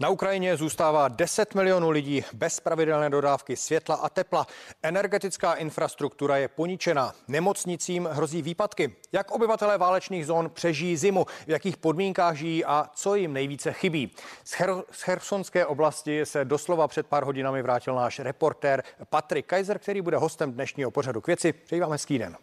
Na Ukrajině zůstává 10 milionů lidí bez pravidelné dodávky světla a tepla. Energetická infrastruktura je poničena. Nemocnicím hrozí výpadky. Jak obyvatelé válečných zón přežijí zimu, v jakých podmínkách žijí a co jim nejvíce chybí. Z, Her- z Chersonské oblasti se doslova před pár hodinami vrátil náš reportér Patrik Kaiser, který bude hostem dnešního pořadu k věci. Přeji vám hezký den.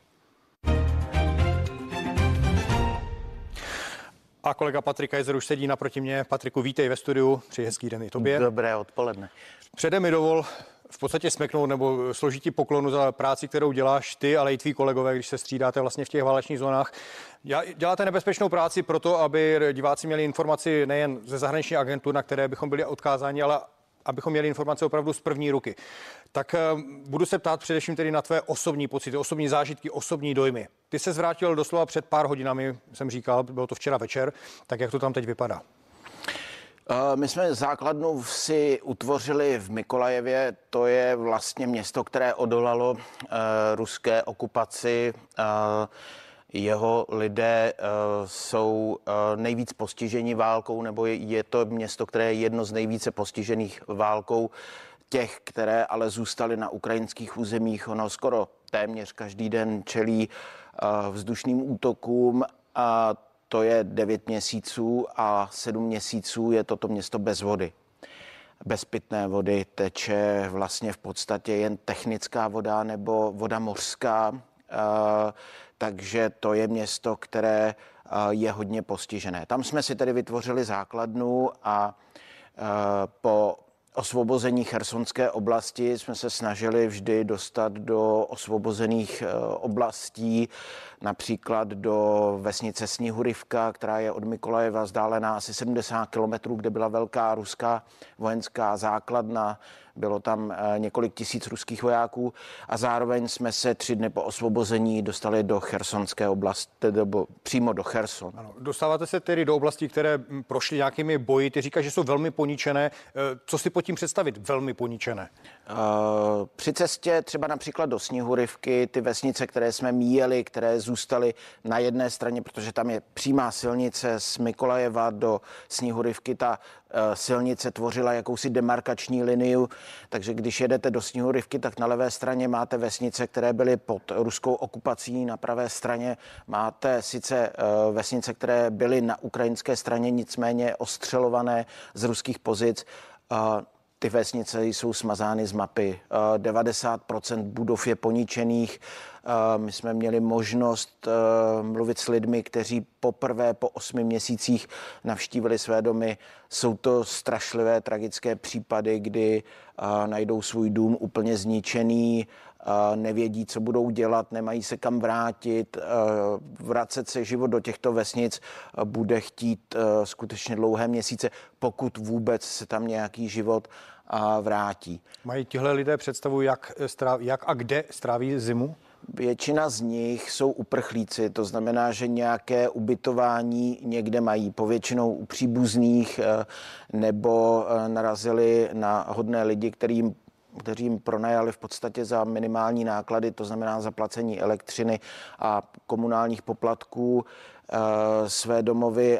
A kolega Patrik Kaiser už sedí naproti mě. Patriku, vítej ve studiu. Přeji hezký den i tobě. Dobré odpoledne. Předem mi dovol v podstatě smeknout nebo složití poklonu za práci, kterou děláš ty, ale i tví kolegové, když se střídáte vlastně v těch válečných zónách. Děláte nebezpečnou práci proto, aby diváci měli informaci nejen ze zahraniční agentur, na které bychom byli odkázáni, ale abychom měli informace opravdu z první ruky. Tak eh, budu se ptát především tedy na tvé osobní pocity, osobní zážitky, osobní dojmy. Ty se zvrátil doslova před pár hodinami, jsem říkal, bylo to včera večer, tak jak to tam teď vypadá? Eh, my jsme základnu si utvořili v Mikolajevě, to je vlastně město, které odolalo uh, ruské okupaci. Jeho lidé uh, jsou uh, nejvíc postiženi válkou, nebo je, je to město, které je jedno z nejvíce postižených válkou. Těch, které ale zůstaly na ukrajinských územích, ono skoro téměř každý den čelí uh, vzdušným útokům a to je 9 měsíců a 7 měsíců je toto město bez vody. Bez pitné vody teče vlastně v podstatě jen technická voda nebo voda mořská, takže to je město, které je hodně postižené. Tam jsme si tedy vytvořili základnu a po osvobození Chersonské oblasti jsme se snažili vždy dostat do osvobozených oblastí, například do vesnice Snihurivka, která je od Mikolajeva vzdálená asi 70 kilometrů, kde byla velká ruská vojenská základna bylo tam eh, několik tisíc ruských vojáků a zároveň jsme se tři dny po osvobození dostali do Chersonské oblasti, nebo přímo do Cherson. Ano, dostáváte se tedy do oblastí, které hm, prošly nějakými boji. Ty říkáš, že jsou velmi poničené. Eh, co si pod tím představit? Velmi poničené. Při cestě třeba například do Snihurivky, ty vesnice, které jsme míjeli, které zůstaly na jedné straně, protože tam je přímá silnice z Mikolajeva do Snihurivky, ta Eh, silnice tvořila jakousi demarkační linii, takže když jedete do Sněhurivky, tak na levé straně máte vesnice, které byly pod ruskou okupací, na pravé straně máte sice eh, vesnice, které byly na ukrajinské straně, nicméně ostřelované z ruských pozic. Ty vesnice jsou smazány z mapy. 90% budov je poničených. My jsme měli možnost mluvit s lidmi, kteří poprvé po osmi měsících navštívili své domy. Jsou to strašlivé, tragické případy, kdy najdou svůj dům úplně zničený, nevědí, co budou dělat, nemají se kam vrátit. Vracet se život do těchto vesnic bude chtít skutečně dlouhé měsíce, pokud vůbec se tam nějaký život vrátí. Mají tihle lidé představu, jak, stráv, jak a kde stráví zimu? Většina z nich jsou uprchlíci, to znamená, že nějaké ubytování někde mají, povětšinou u příbuzných eh, nebo eh, narazili na hodné lidi, kterým kteří jim pronajali v podstatě za minimální náklady, to znamená zaplacení elektřiny a komunálních poplatků eh, své domovy.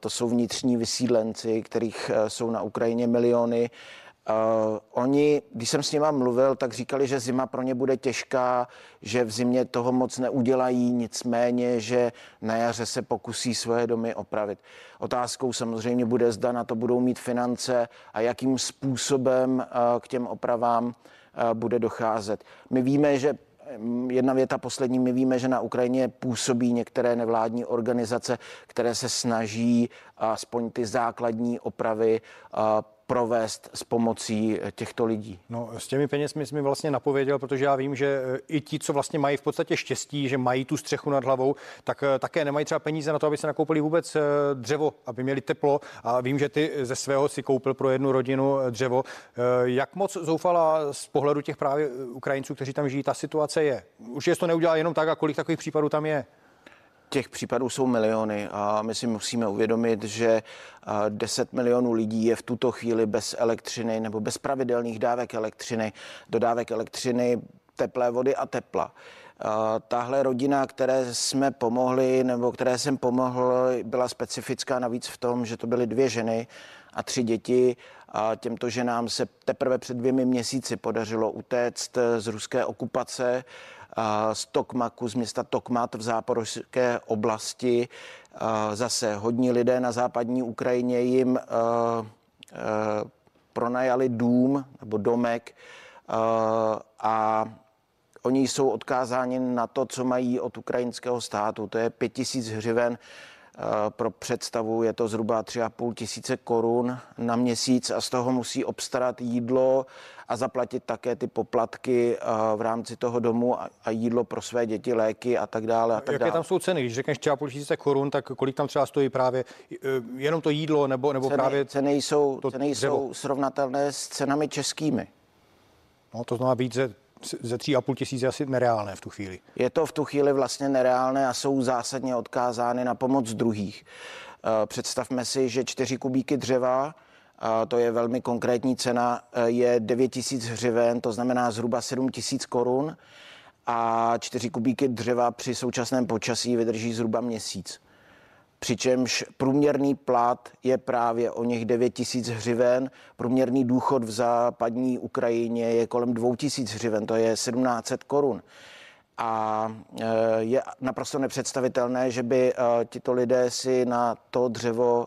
To jsou vnitřní vysídlenci, kterých jsou na Ukrajině miliony Uh, oni, když jsem s nima mluvil, tak říkali, že zima pro ně bude těžká, že v zimě toho moc neudělají, nicméně, že na jaře se pokusí svoje domy opravit. Otázkou samozřejmě bude, zda na to budou mít finance a jakým způsobem uh, k těm opravám uh, bude docházet. My víme, že Jedna věta poslední. My víme, že na Ukrajině působí některé nevládní organizace, které se snaží aspoň ty základní opravy provést s pomocí těchto lidí? No, s těmi penězmi jsi mi vlastně napověděl, protože já vím, že eh, i ti, co vlastně mají v podstatě štěstí, že mají tu střechu nad hlavou, tak eh, také nemají třeba peníze na to, aby se nakoupili vůbec eh, dřevo, aby měli teplo. A vím, že ty ze svého si koupil pro jednu rodinu dřevo. Jak moc zoufala z pohledu těch právě Ukrajinců, kteří tam žijí, ta situace je? Už je to neudělá jenom tak a kolik takových případů tam je? Těch případů jsou miliony a my si musíme uvědomit, že 10 milionů lidí je v tuto chvíli bez elektřiny nebo bez pravidelných dávek elektřiny, dodávek elektřiny, teplé vody a tepla. Tahle rodina, které jsme pomohli, nebo které jsem pomohl, byla specifická navíc v tom, že to byly dvě ženy a tři děti. A těmto ženám se teprve před dvěmi měsíci podařilo utéct z ruské okupace z Tokmaku, z města Tokmat v záporožské oblasti. Zase hodní lidé na západní Ukrajině jim pronajali dům nebo domek a oni jsou odkázáni na to, co mají od ukrajinského státu. To je 5000 hřiven pro představu je to zhruba 3,5 tisíce korun na měsíc a z toho musí obstarat jídlo a zaplatit také ty poplatky v rámci toho domu a jídlo pro své děti, léky a tak dále. A tak Jaké dále. tam jsou ceny? Když řekneš 3,5 tisíce korun, tak kolik tam třeba stojí právě e, jenom to jídlo nebo, nebo ceny, právě ceny jsou, to ceny dřevo? jsou srovnatelné s cenami českými. No, to znamená být ze, ze 3,5 tisíce asi nereálné v tu chvíli. Je to v tu chvíli vlastně nereálné a jsou zásadně odkázány na pomoc druhých. Eh, Představme si, že 4 kubíky dřeva, a to je velmi konkrétní cena, eh, je 9 tisíc hřiven, to znamená zhruba 7 tisíc korun a 4 kubíky dřeva při současném počasí vydrží zhruba měsíc. Přičemž průměrný plat je právě o něch 9 tisíc hřiven, průměrný důchod v západní Ukrajině je kolem 2 tisíc hřiven, to je 1700 korun. A e, je naprosto nepředstavitelné, že by e, tito lidé si na to dřevo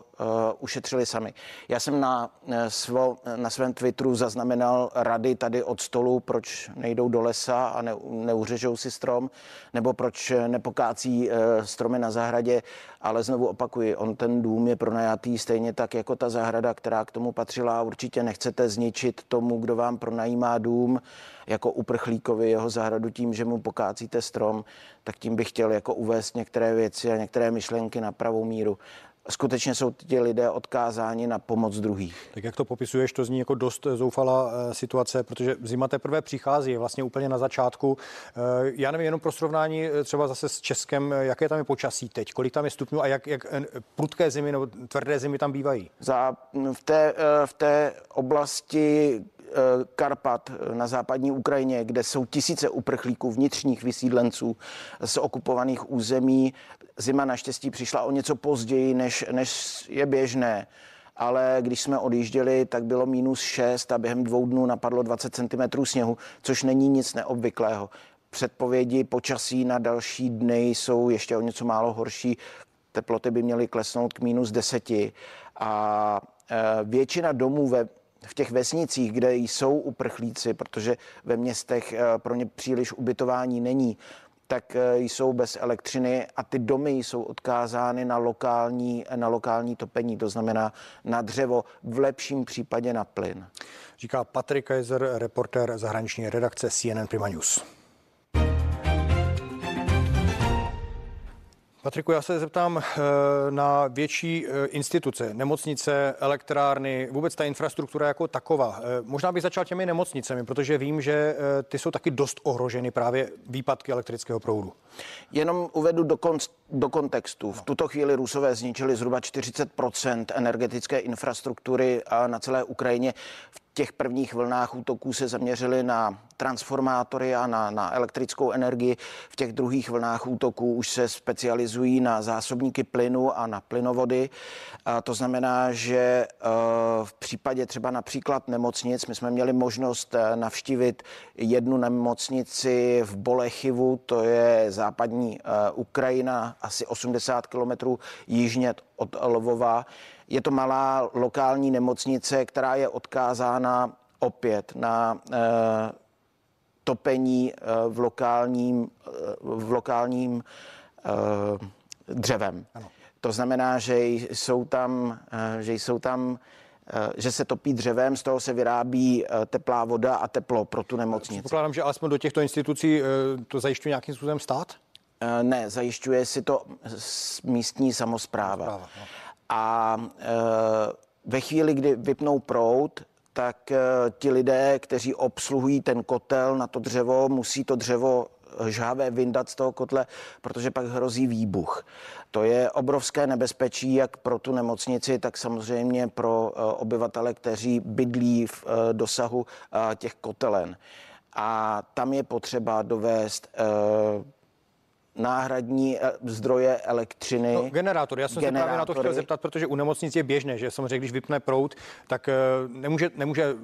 ušetřili sami. Já jsem na, svo, na svém Twitteru zaznamenal rady tady od stolu, proč nejdou do lesa a ne, neuřežou si strom, nebo proč nepokácí stromy na zahradě, ale znovu opakuji, on ten dům je pronajatý stejně tak jako ta zahrada, která k tomu patřila. Určitě nechcete zničit tomu, kdo vám pronajímá dům jako uprchlíkovi jeho zahradu tím, že mu pokácíte strom, tak tím bych chtěl jako uvést některé věci a některé myšlenky na pravou míru. Skutečně jsou ti lidé odkázáni na pomoc druhých. Tak jak to popisuješ, to zní jako dost zoufalá eh, situace, protože zima teprve přichází, je vlastně úplně na začátku. Eh, Já nevím, jenom pro srovnání eh, třeba zase s Českem, jaké tam je počasí teď, kolik tam je stupňů a jak, jak prudké zimy nebo tvrdé zimy tam bývají? Za, v, té, v té oblasti Karpat na západní Ukrajině, kde jsou tisíce uprchlíků, vnitřních vysídlenců z okupovaných území. Zima naštěstí přišla o něco později, než, než je běžné. Ale když jsme odjížděli, tak bylo minus 6 a během dvou dnů napadlo 20 cm sněhu, což není nic neobvyklého. Předpovědi počasí na další dny jsou ještě o něco málo horší. Teploty by měly klesnout k minus 10 a většina domů ve v těch vesnicích, kde jsou uprchlíci, protože ve městech pro ně příliš ubytování není, tak jsou bez elektřiny a ty domy jsou odkázány na lokální, na lokální topení, to znamená na dřevo, v lepším případě na plyn. Říká Patrik Kaiser, reportér zahraniční redakce CNN Prima News. Patriku, já se zeptám na větší instituce, nemocnice, elektrárny, vůbec ta infrastruktura jako taková. Možná bych začal těmi nemocnicemi, protože vím, že ty jsou taky dost ohroženy právě výpadky elektrického proudu. Jenom uvedu do, kon, do kontextu. V tuto chvíli Rusové zničili zhruba 40% energetické infrastruktury na celé Ukrajině. V těch prvních vlnách útoků se zaměřili na transformátory a na, na elektrickou energii. V těch druhých vlnách útoků už se specializují na zásobníky plynu a na plynovody. A to znamená, že v případě třeba například nemocnic, my jsme měli možnost navštívit jednu nemocnici v Bolechivu, to je západní Ukrajina, asi 80 kilometrů jižně od Lvova. Je to malá lokální nemocnice, která je odkázána opět na e, topení e, v lokálním, e, v lokálním dřevem. Ano. To znamená, že jsou tam, že jsou tam že se topí dřevem, z toho se vyrábí teplá voda a teplo pro tu nemocnici. Pokládám, že alespoň do těchto institucí to zajišťuje nějakým způsobem stát? Ne, zajišťuje si to místní samozpráva. Zpráva, no. A e, ve chvíli, kdy vypnou prout, tak e, ti lidé, kteří obsluhují ten kotel na to dřevo, musí to dřevo žhávé vyndat z toho kotle, protože pak hrozí výbuch. To je obrovské nebezpečí jak pro tu nemocnici, tak samozřejmě pro obyvatele, kteří bydlí v dosahu těch kotelen. a tam je potřeba dovést náhradní eh, zdroje elektřiny. No, generátor. Já jsem se právě na to chtěl zeptat, protože u nemocnic je běžné, že samozřejmě, když vypne prout, tak eh, nemůže, nemůže,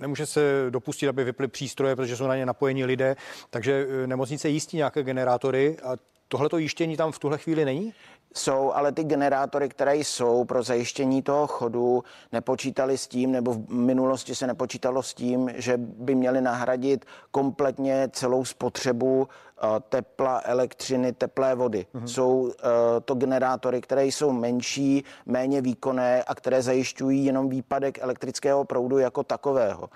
nemůže se dopustit, aby vyply přístroje, protože jsou na ně napojení lidé. Takže eh, nemocnice jistí nějaké generátory a tohleto jištění tam v tuhle chvíli není? Jsou, ale ty generátory, které jsou pro zajištění toho chodu, nepočítali s tím, nebo v minulosti se nepočítalo s tím, že by měli nahradit kompletně celou spotřebu eh, tepla, elektřiny, teplé vody. Mm-hmm. Jsou uh, to generátory, které jsou menší, méně výkonné a které zajišťují jenom výpadek elektrického proudu jako takového.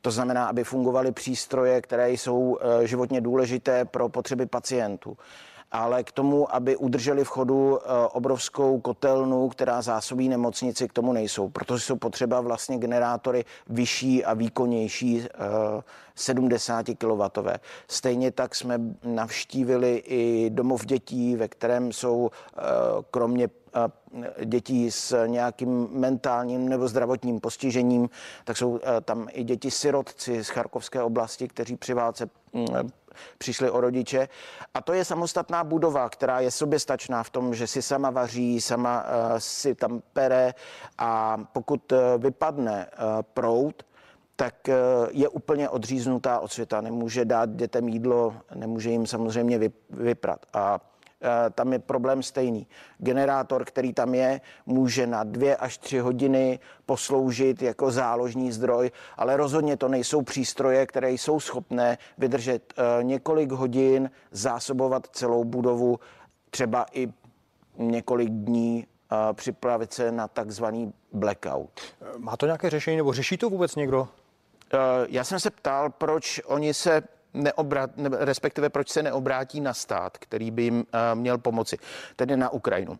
To znamená, aby fungovaly přístroje, které jsou uh, životně důležité pro potřeby pacientů ale k tomu, aby udrželi v chodu eh, obrovskou kotelnu, která zásobí nemocnici, k tomu nejsou. Protože jsou potřeba vlastně generátory vyšší a výkonnější 70 eh, kW. Stejně tak jsme navštívili i domov dětí, ve kterém jsou eh, kromě dětí s nějakým mentálním nebo zdravotním postižením, tak jsou tam i děti sirotci z Charkovské oblasti, kteří při válce mm, přišli o rodiče. A to je samostatná budova, která je soběstačná v tom, že si sama vaří, sama uh, si tam pere a pokud uh, vypadne uh, prout, tak je úplně odříznutá od světa. Nemůže dát dětem jídlo, nemůže jim samozřejmě vyprat. A Eh, tam je problém stejný. Generátor, který tam je, může na dvě až tři hodiny posloužit jako záložní zdroj, ale rozhodně to nejsou přístroje, které jsou schopné vydržet eh, několik hodin, zásobovat celou budovu, třeba i několik dní eh, připravit se na takzvaný blackout. Má to nějaké řešení nebo řeší to vůbec někdo? Já jsem se ptal, proč oni se neobrat, respektive proč se neobrátí na stát, který by jim eh, měl pomoci, tedy na Ukrajinu.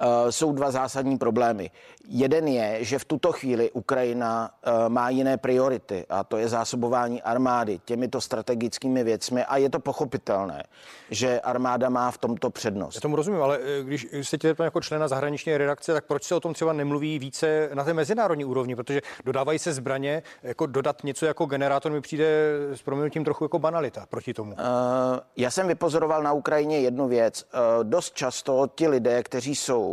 Eh, jsou dva zásadní problémy. Jeden je, že v tuto chvíli Ukrajina eh, má jiné priority a to je zásobování armády těmito strategickými věcmi a je to pochopitelné, že armáda má v tomto přednost. Já tomu rozumím, ale eh, když se tě jako člena zahraniční redakce, tak proč se o tom třeba nemluví více na té mezinárodní úrovni, protože dodávají se zbraně, jako dodat něco jako generátor mi přijde s proměnutím trochu jako banalita proti tomu. Uh, já jsem vypozoroval na Ukrajině jednu věc. Uh, dost často ti lidé, kteří jsou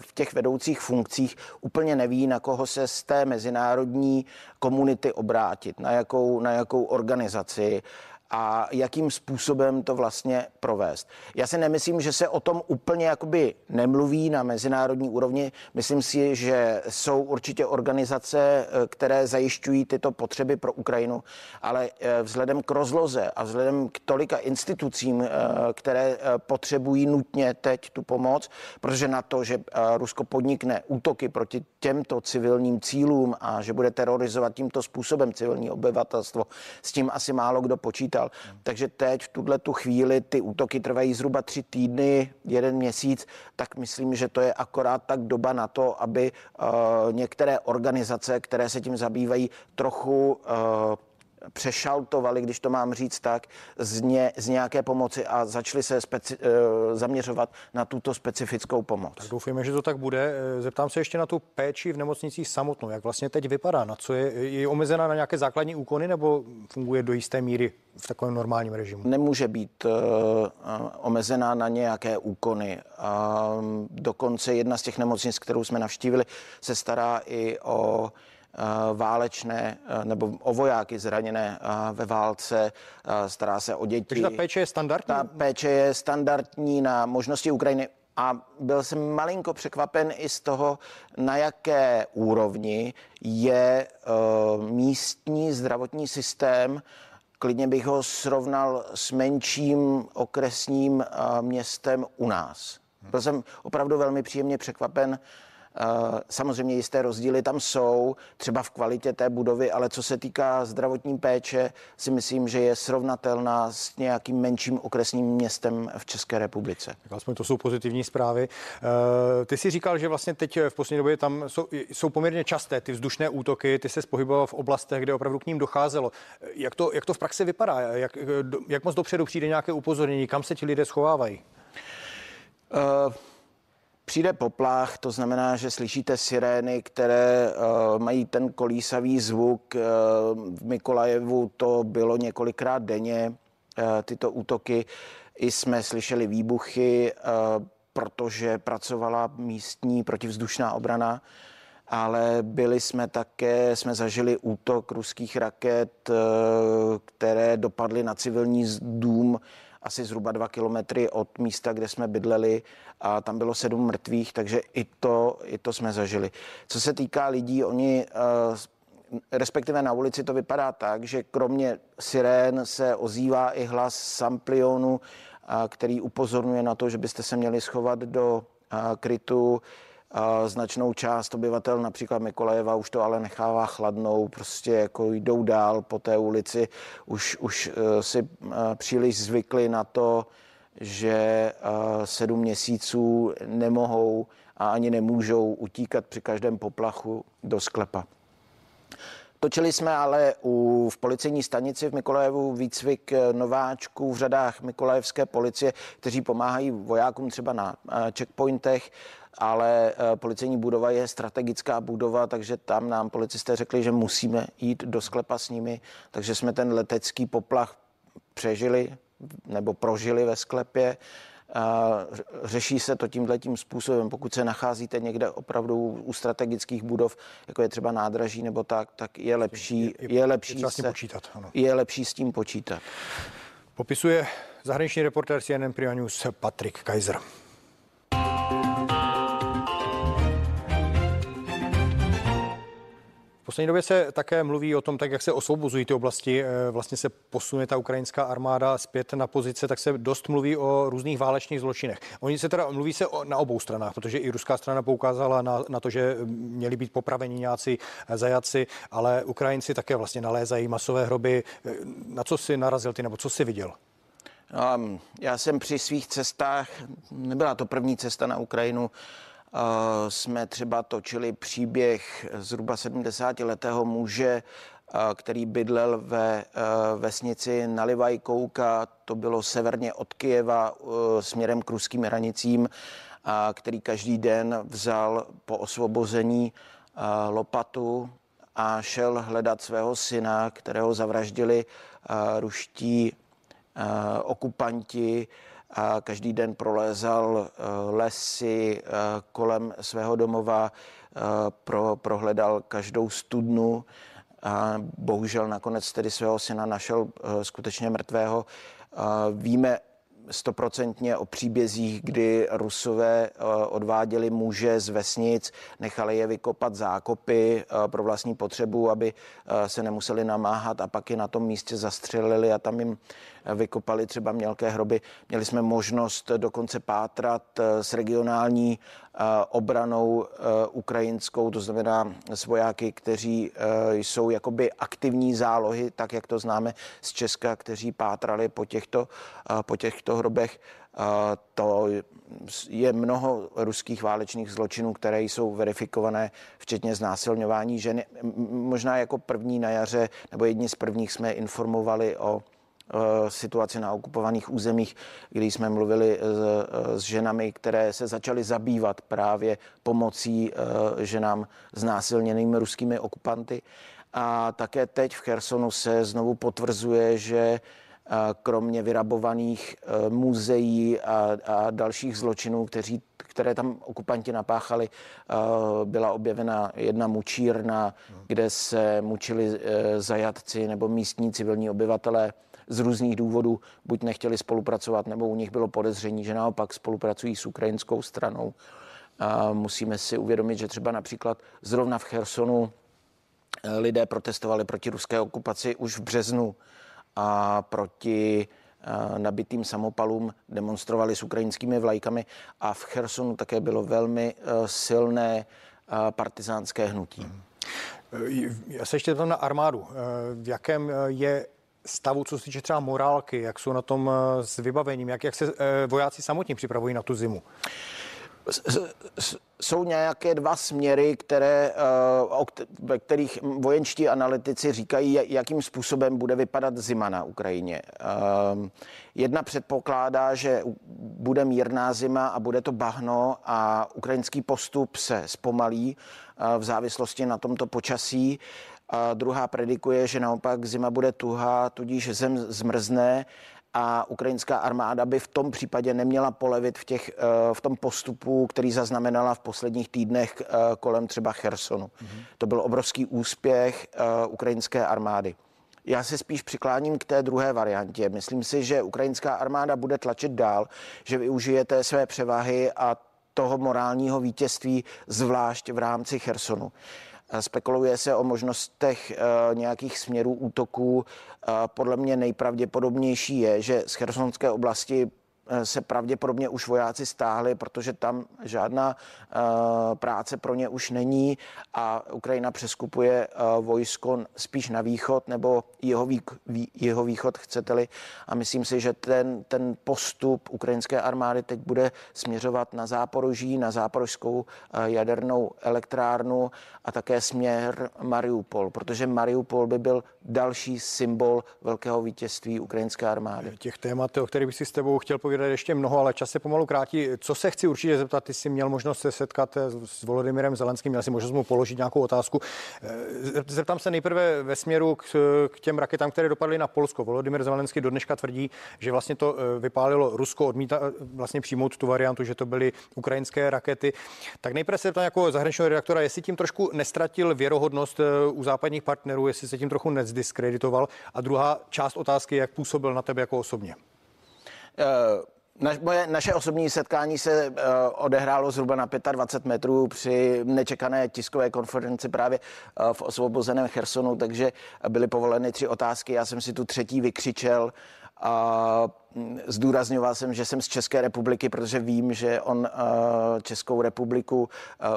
V těch vedoucích funkcích úplně neví, na koho se z té mezinárodní komunity obrátit, na jakou, na jakou organizaci a jakým způsobem to vlastně provést. Já si nemyslím, že se o tom úplně jakoby nemluví na mezinárodní úrovni. Myslím si, že jsou určitě organizace, eh, které zajišťují tyto potřeby pro Ukrajinu, ale eh, vzhledem k rozloze a vzhledem k tolika institucím, eh, které potřebují nutně teď tu pomoc, protože na to, že Rusko podnikne útoky proti těmto civilním cílům a že bude terorizovat tímto způsobem civilní obyvatelstvo, s tím asi málo kdo počítá říkal. Takže teď v tuhle tu chvíli ty útoky trvají zhruba tři týdny, jeden měsíc, tak myslím, že to je akorát tak doba na to, aby uh, některé organizace, které se tím zabývají, trochu uh, přešaltovali, když to mám říct tak, z, ně, z nějaké pomoci a začali se speci, eh, zaměřovat na tuto specifickou pomoc. Tak doufujeme, že to tak bude. Eh, zeptám se ještě na tu péči v nemocnicích samotnou. Jak vlastně teď vypadá? Na co je, je omezená na nějaké základní úkony nebo funguje do jisté míry v takovém normálním režimu? Nemůže být uh, omezená na nějaké úkony. Uh, dokonce jedna z těch nemocnic, kterou jsme navštívili, se stará i o Eh, válečné eh, nebo o vojáky zraněné eh, ve válce, stará se o děti. Takže ta péče je standardní? Ta péče je standardní na možnosti Ukrajiny. A byl jsem malinko překvapen i z toho, na jaké úrovni je místní zdravotní systém. Klidně bych ho srovnal s menším okresním městem u nás. Byl jsem opravdu velmi příjemně překvapen Eh, samozřejmě jisté rozdíly tam jsou, třeba v kvalitě té budovy, ale co se týká zdravotní péče, si myslím, že je srovnatelná s nějakým menším okresním městem v České republice. Tak aspoň to jsou pozitivní zprávy. Eh, ty si říkal, že vlastně teď v poslední době tam jsou, jsou poměrně časté ty vzdušné útoky, ty se spohyboval v oblastech, kde opravdu k ním docházelo. Jak to, jak to v praxi vypadá? Jak, jak moc dopředu přijde nějaké upozornění? Kam se ti lidé schovávají? Uh, přijde poplach, to znamená, že slyšíte sirény, které uh, mají ten kolísavý zvuk. Uh, v Mikolajevu to bylo několikrát denně, uh, tyto útoky. I jsme slyšeli výbuchy, uh, protože pracovala místní protivzdušná obrana ale byli jsme také, jsme zažili útok ruských raket, které dopadly na civilní dům asi zhruba dva kilometry od místa, kde jsme bydleli a tam bylo sedm mrtvých, takže i to, i to jsme zažili. Co se týká lidí, oni eh, respektive na ulici to vypadá tak, že kromě sirén se ozývá i hlas samplionu, eh, který upozorňuje na to, že byste se měli schovat do eh, krytu Značnou část obyvatel, například Mikolajeva, už to ale nechává chladnou, prostě jako jdou dál po té ulici, už, už eh, si eh, příliš zvykli na to, že eh, sedm měsíců nemohou a ani nemůžou utíkat při každém poplachu do sklepa. Točili jsme ale u, v policejní stanici v Mikolajevu výcvik nováčků v řadách Mikolajevské policie, kteří pomáhají vojákům třeba na checkpointech ale eh, policejní budova je strategická budova, takže tam nám policisté řekli, že musíme jít do sklepa s nimi, takže jsme ten letecký poplach přežili nebo prožili ve sklepě. Řeší se to tímhle tím způsobem. Pokud se nacházíte někde opravdu u strategických budov, jako je třeba nádraží nebo tak, tak je lepší, je, je, lepší, je, se, počítat, ano. je lepší s tím počítat. Popisuje zahraniční reportér CNN Prima News Patrik Kaiser. Poslední době se také mluví o tom, tak jak se osvobozují ty oblasti, eh, vlastně se posune ta ukrajinská armáda zpět na pozice, tak se dost mluví o různých válečných zločinech. Oni se teda mluví se o, na obou stranách, protože i ruská strana poukázala na, na to, že měli být popraveni nějací eh, zajaci, ale Ukrajinci také vlastně nalézají masové hroby. Eh, na co si narazil ty, nebo co si viděl? Um, já jsem při svých cestách, nebyla to první cesta na Ukrajinu, jsme třeba točili příběh zhruba 70-letého muže, který bydlel ve vesnici Nalivajkouka, to bylo severně od Kijeva směrem k ruským hranicím, který každý den vzal po osvobození lopatu a šel hledat svého syna, kterého zavraždili ruští okupanti a každý den prolézal eh, lesy eh, kolem svého domova, eh, pro, prohledal každou studnu a bohužel nakonec tedy svého syna našel skutečně mrtvého. Víme stoprocentně o příbězích, kdy Rusové odváděli muže z vesnic, nechali je vykopat zákopy pro vlastní potřebu, aby se nemuseli namáhat a pak je na tom místě zastřelili a tam jim vykopali třeba mělké hroby. Měli jsme možnost dokonce pátrat eh, s regionální eh, obranou eh, ukrajinskou, to znamená s vojáky, kteří jsou jakoby aktivní zálohy, tak jak to známe z Česka, kteří pátrali po těchto, po těchto hrobech. To je mnoho ruských válečných zločinů, které jsou verifikované, včetně znásilňování ženy. Možná jako první na jaře, nebo jedni z prvních jsme informovali o Eh, situaci na okupovaných územích, kdy jsme mluvili s, eh, s ženami, které se začaly zabývat právě pomocí ženám znásilněným ruskými okupanty. A také teď v Chersonu se znovu potvrzuje, že kromě vyrabovaných muzeí a, a dalších zločinů, kteří, které tam okupanti napáchali, byla objevena jedna mučírna, kde se mučili zajatci nebo místní civilní obyvatelé z různých důvodů buď nechtěli spolupracovat, nebo u nich bylo podezření, že naopak spolupracují s ukrajinskou stranou. A musíme si uvědomit, že třeba například zrovna v Chersonu lidé protestovali proti ruské okupaci už v březnu a proti eh, nabitým samopalům demonstrovali s ukrajinskými vlajkami a v Chersonu také bylo velmi eh, silné partizánské hnutí. Já se ještě tam na armádu. V jakém je stavu, co se týče třeba morálky, jak jsou na tom eh, s vybavením, jak, jak se eh, vojáci samotní připravují na tu zimu? Jsou nějaké dva směry, které, eh, ve kterých vojenští analytici říkají, jakým způsobem bude vypadat zima na Ukrajině. Eh, jedna předpokládá, že bude mírná zima a bude to bahno a ukrajinský postup se zpomalí eh, v závislosti na tomto počasí. A druhá predikuje, že naopak zima bude tuhá, tudíž zem zmrzne a ukrajinská armáda by v tom případě neměla polevit v, těch, eh, v tom postupu, který zaznamenala v posledních týdnech eh, kolem třeba Chersonu. Mm-hmm. To byl obrovský úspěch eh, ukrajinské armády. Já se spíš přikláním k té druhé variantě. Myslím si, že ukrajinská armáda bude tlačit dál, že využije té své převahy a toho morálního vítězství, zvlášť v rámci Chersonu. Spekuluje se o možnostech eh, nějakých směrů útoků. Eh, podle mě nejpravděpodobnější je, že z Chersonské oblasti se pravděpodobně už vojáci stáhli, protože tam žádná eh, práce pro ně už není a Ukrajina přeskupuje eh, vojsko spíš na východ nebo jeho, výk, jeho východ, chcete-li. A myslím si, že ten, ten postup ukrajinské armády teď bude směřovat na Záporoží, na záporožskou jadernou elektrárnu a také směr Mariupol, protože Mariupol by byl další symbol velkého vítězství ukrajinské armády. Těch témat, o kterých bych si s tebou chtěl povědět ještě mnoho, ale čas se pomalu krátí. Co se chci určitě zeptat, ty jsi měl možnost se setkat s Volodymyrem Zelenským, měl si možnost mu položit nějakou otázku. Eh, zeptám se nejprve ve směru k, k těm raketám, které dopadly na Polsko. Volodymyr Zelenský do dneška tvrdí, že vlastně to eh, vypálilo Rusko, odmítá eh, vlastně přijmout tu variantu, že to byly ukrajinské rakety. Tak nejprve se zeptám jako zahraničního redaktora, jestli tím trošku nestratil věrohodnost u západních partnerů, jestli se tím trochu nezdiskreditoval. A druhá část otázky, jak působil na tebe jako osobně. Uh... Naš, moje, naše osobní setkání se uh, odehrálo zhruba na 25 metrů při nečekané tiskové konferenci právě uh, v osvobozeném Chersonu, takže byly povoleny tři otázky. Já jsem si tu třetí vykřičel a mm, zdůrazňoval jsem, že jsem z České republiky, protože vím, že on Českou republiku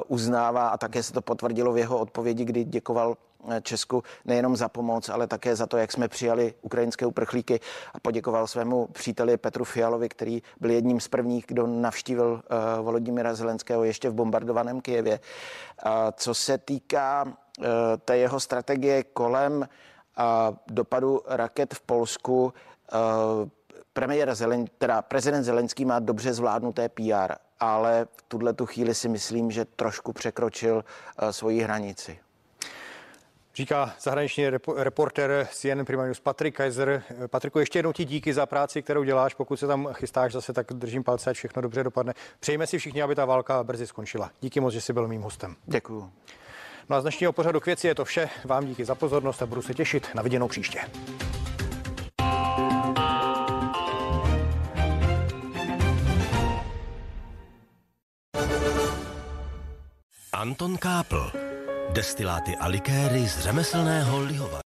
uznává a také se to potvrdilo v jeho odpovědi, kdy děkoval Eh, Česku nejenom za pomoc, ale také za to, jak jsme přijali ukrajinské uprchlíky a poděkoval svému příteli Petru Fialovi, který byl jedním z prvních, kdo navštívil uh, Volodymyra Zelenského ještě v bombardovaném Kijevě. Uh, co se týká uh, té jeho strategie kolem uh, dopadu raket v Polsku, uh, premiér Zelen, teda prezident Zelenský má dobře zvládnuté PR, ale v tuhle tu chvíli si myslím, že trošku překročil uh, svoji hranici. Říká zahraniční reporter CNN Prima News Patrik Kaiser. Patriku, ještě jednou ti díky za práci, kterou děláš. Pokud se tam chystáš zase, tak držím palce, ať všechno dobře dopadne. Přejeme si všichni, aby ta válka brzy skončila. Díky moc, že jsi byl mým hostem. Děkuju. No a z dnešního pořadu k věci je to vše. Vám díky za pozornost a budu se těšit na viděnou příště. Anton Kápl Destiláty a likéry z řemeslného Lihova.